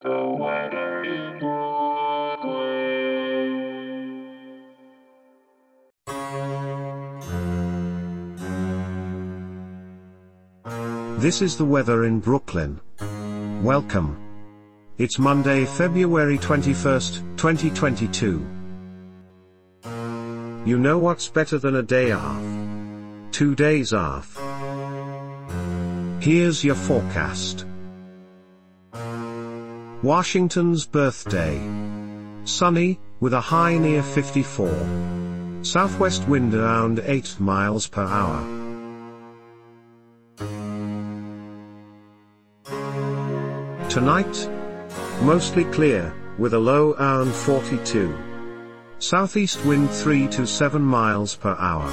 This is the weather in Brooklyn. Welcome. It's Monday, February 21st, 2022. You know what's better than a day off? Two days off. Here's your forecast. Washington's birthday. Sunny, with a high near 54. Southwest wind around 8 miles per hour. Tonight, mostly clear, with a low around 42. Southeast wind 3 to 7 miles per hour.